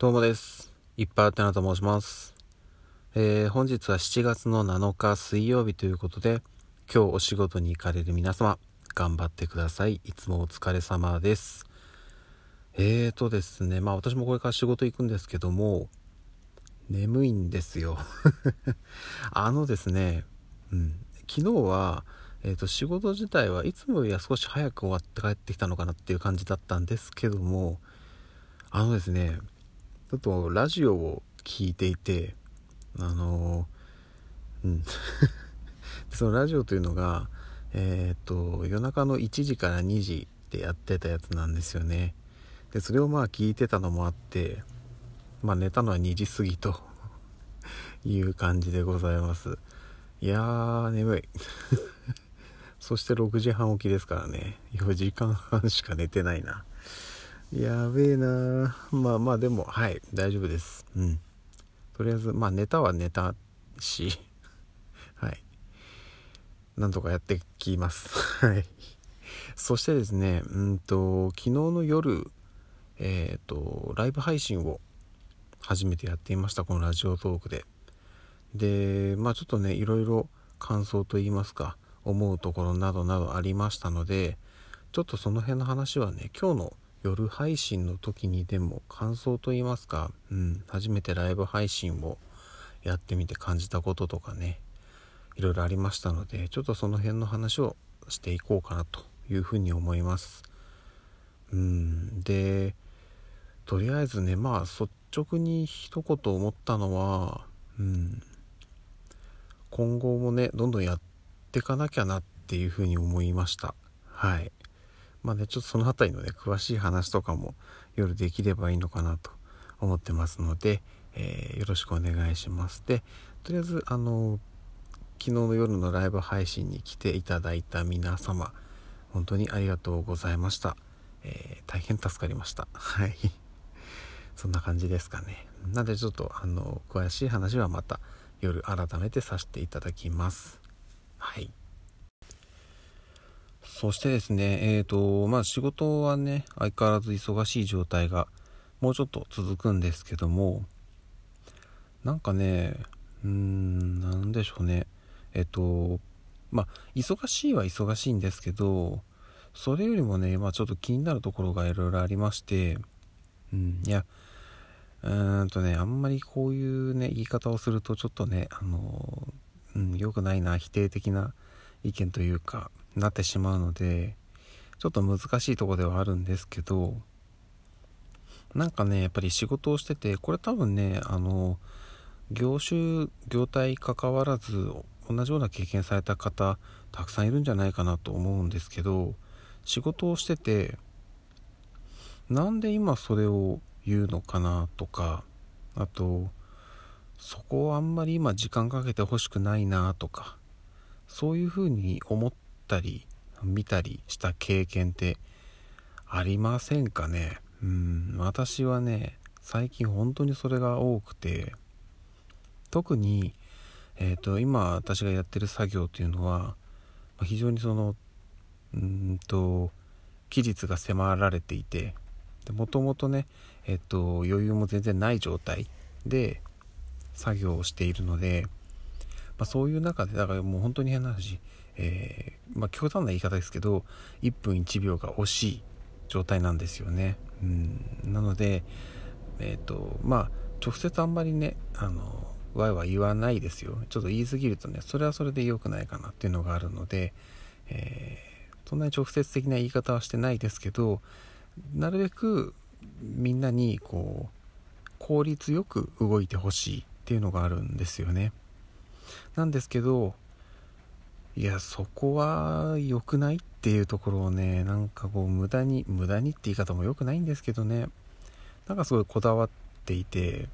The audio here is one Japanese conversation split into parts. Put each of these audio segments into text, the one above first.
どうもです。いっぱいあてなと申します。えー、本日は7月の7日水曜日ということで、今日お仕事に行かれる皆様、頑張ってください。いつもお疲れ様です。えーとですね、まあ私もこれから仕事行くんですけども、眠いんですよ。あのですね、うん、昨日は、えーと、仕事自体はいつもよりは少し早く終わって帰ってきたのかなっていう感じだったんですけども、あのですね、ちょっとラジオを聞いていてあのうん。そのラジオというのがえっ、と夜中の1時から2時でやってたやつなんですよね。でそれをまあ聞いてたのもあってまあ寝たのは2時過ぎと いう感じでございます。いやー眠い。そして6時半起きですからね。4時間半しか寝てないな。やべえな。まあまあでもはい。大丈夫です。うん。とりあえずまあネタはネタし。はい。なんとかやってきます。はい。そしてですねうんと昨日の夜えっ、ー、とライブ配信を初めてやっていました。このラジオトークで。でまあちょっとねいろいろ感想といいますか思うところなどなどありましたのでちょっとその辺の話はね今日の夜配信の時にでも感想と言いますか、うん、初めてライブ配信をやってみて感じたこととかねいろいろありましたのでちょっとその辺の話をしていこうかなというふうに思います。うんでとりあえずねまあ率直に一言思ったのはうん今後もねどんどんやっていかなきゃなっていうふうに思いました。はい。まあね、ちょっとその辺りのね、詳しい話とかも夜できればいいのかなと思ってますので、えー、よろしくお願いします。で、とりあえず、あの、昨日の夜のライブ配信に来ていただいた皆様、本当にありがとうございました。えー、大変助かりました。はい。そんな感じですかね。なのでちょっと、あの、詳しい話はまた夜改めてさせていただきます。はい。そしてですね、えっ、ー、と、まあ仕事はね、相変わらず忙しい状態がもうちょっと続くんですけども、なんかね、うーん、なんでしょうね。えっ、ー、と、まあ、忙しいは忙しいんですけど、それよりもね、まあちょっと気になるところがいろいろありまして、うん、いや、うーんとね、あんまりこういうね、言い方をするとちょっとね、あの、うん、良くないな、否定的な意見というか、なってしまうのでちょっと難しいとこではあるんですけどなんかねやっぱり仕事をしててこれ多分ねあの業種業態関わらず同じような経験された方たくさんいるんじゃないかなと思うんですけど仕事をしててなんで今それを言うのかなとかあとそこをあんまり今時間かけてほしくないなとかそういうふうに思っったり見たりした経験ってありませんかね？うん私はね最近本当にそれが多くて特に、えーと、今私がやってる作業っていうのは非常にそのうんと期日が迫られていてもともとね、えっ、ー、と余裕も全然ない状態で作業をしているので、まあ、そういう中でだからもう本当に変な話えー、まあ、極端な言い方ですけど1分1秒が惜しい状態なんですよね。うん、なので、えーとまあ、直接あんまりねあのわいは言わないですよちょっと言い過ぎるとねそれはそれで良くないかなっていうのがあるので、えー、そんなに直接的な言い方はしてないですけどなるべくみんなにこう効率よく動いてほしいっていうのがあるんですよね。なんですけどいや、そこは良くないっていうところをね、なんかこう無駄に、無駄にって言い方も良くないんですけどね、なんかすごいこだわっていて、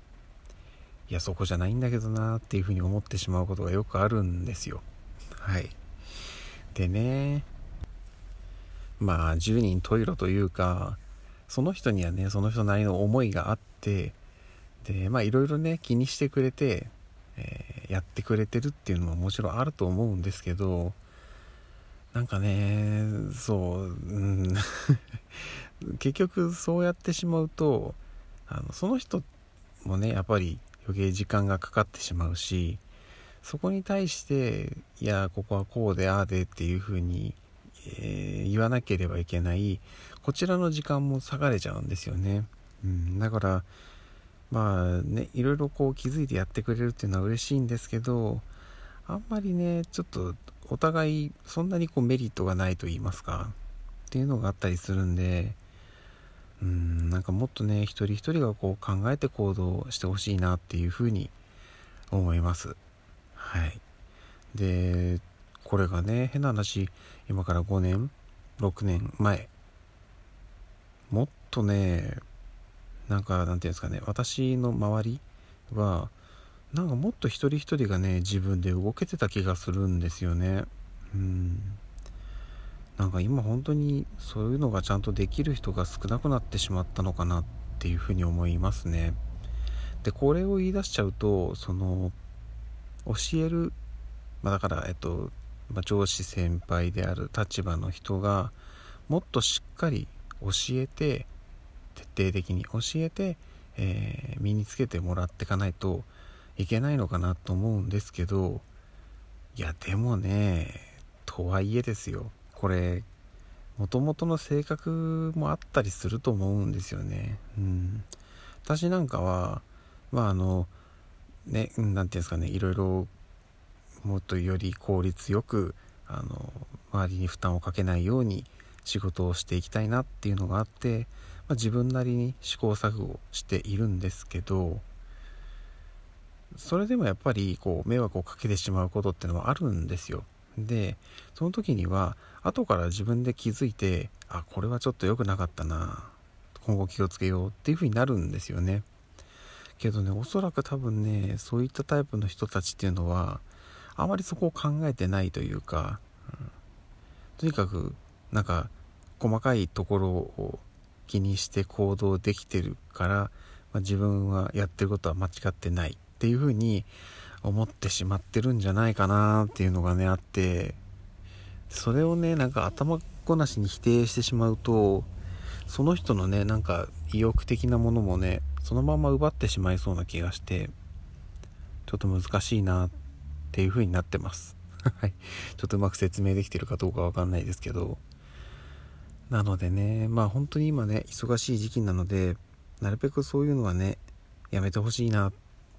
いや、そこじゃないんだけどなっていうふうに思ってしまうことがよくあるんですよ。はい。でね、まあ、10人十色というか、その人にはね、その人なりの思いがあって、で、まあいろいろね、気にしてくれて、えー、やってくれてるっていうのももちろんあると思うんですけどなんかねそう、うん、結局そうやってしまうとあのその人もねやっぱり余計時間がかかってしまうしそこに対していやここはこうでああでっていうふうに、えー、言わなければいけないこちらの時間も下がれちゃうんですよね、うん、だからまあねいろいろこう気づいてやってくれるっていうのは嬉しいんですけどあんまりねちょっとお互いそんなにこうメリットがないと言いますかっていうのがあったりするんでうんなんかもっとね一人一人がこう考えて行動してほしいなっていうふうに思います。はい。でこれがね変な話今から5年6年前もっとねなんかなんていうんですかね私の周りはなんかもっと一人一人がね自分で動けてた気がするんですよね。うん。なんか今本当にそういうのがちゃんとできる人が少なくなってしまったのかなっていうふうに思いますね。でこれを言い出しちゃうとその教える、まあ、だからえっと、まあ、上司先輩である立場の人がもっとしっかり教えて徹底的に教えて、えー、身につけてもらっていかないといけないのかなと思うんですけどいやでもねとはいえですよこれもともとの性格もあったりすると思うんですよね。うん、私なんかはまああのね何て言うんですかねいろいろもっとより効率よくあの周りに負担をかけないように仕事をしていきたいなっていうのがあって、まあ、自分なりに試行錯誤しているんですけどそれでもやっぱりこう迷惑をかけてしまうことってのはあるんですよ。でその時には後から自分で気づいてあこれはちょっと良くなかったな今後気をつけようっていう風になるんですよねけどねおそらく多分ねそういったタイプの人たちっていうのはあまりそこを考えてないというか、うん、とにかくなんか細かいところを気にして行動できてるから、まあ、自分はやってることは間違ってないっていう風に思ってしまってるんじゃないかなっていうのがねあって。それをねなんか頭ごなしに否定してしまうとその人のねなんか意欲的なものもねそのまま奪ってしまいそうな気がしてちょっと難しいなっていう風になってます。はい。ちょっとうまく説明できてるかどうかわかんないですけど。なのでねまあ本当に今ね忙しい時期なのでなるべくそういうのはねやめてほしいなっ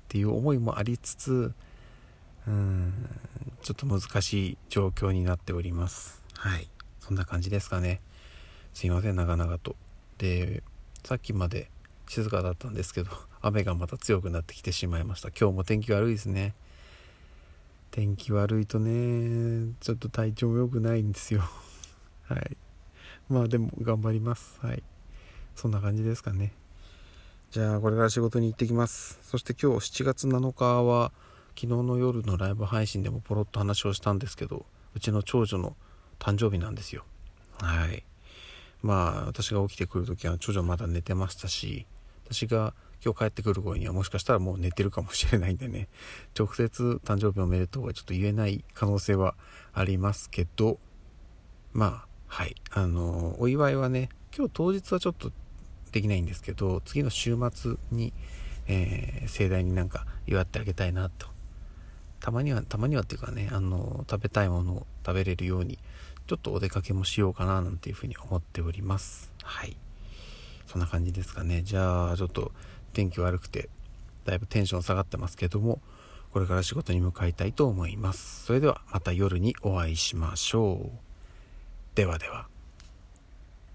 ていう思いもありつつうんちょっと難しい状況になっております。はい。そんな感じですかね。すいません長々と。でさっきまで静かだったんですけど雨がまた強くなってきてしまいました。今日も天気悪いですね。天気悪いとねちょっと体調良くないんですよ。はいまあでも頑張ります。はい。そんな感じですかね。じゃあこれから仕事に行ってきます。そして今日7月7日は昨日の夜のライブ配信でもポロッと話をしたんですけどうちの長女の誕生日なんですよ。はい。まあ私が起きてくる時は長女まだ寝てましたし私が今日帰ってくる頃にはもしかしたらもう寝てるかもしれないんでね。直接誕生日おめでとうはちょっと言えない可能性はありますけどまあはい。あのお祝いはね今日当日はちょっとできないんですけど次の週末に、えー、盛大になんか祝ってあげたいなと。たまにはたまにはっていうかねあの食べたいものを食べれるようにちょっとお出かけもしようかななんていうふうに思っております。はい。そんな感じですかね。じゃあちょっと天気悪くてだいぶテンション下がってますけどもこれから仕事に向かいたいと思います。それではまた夜にお会いしましょう。ではでは。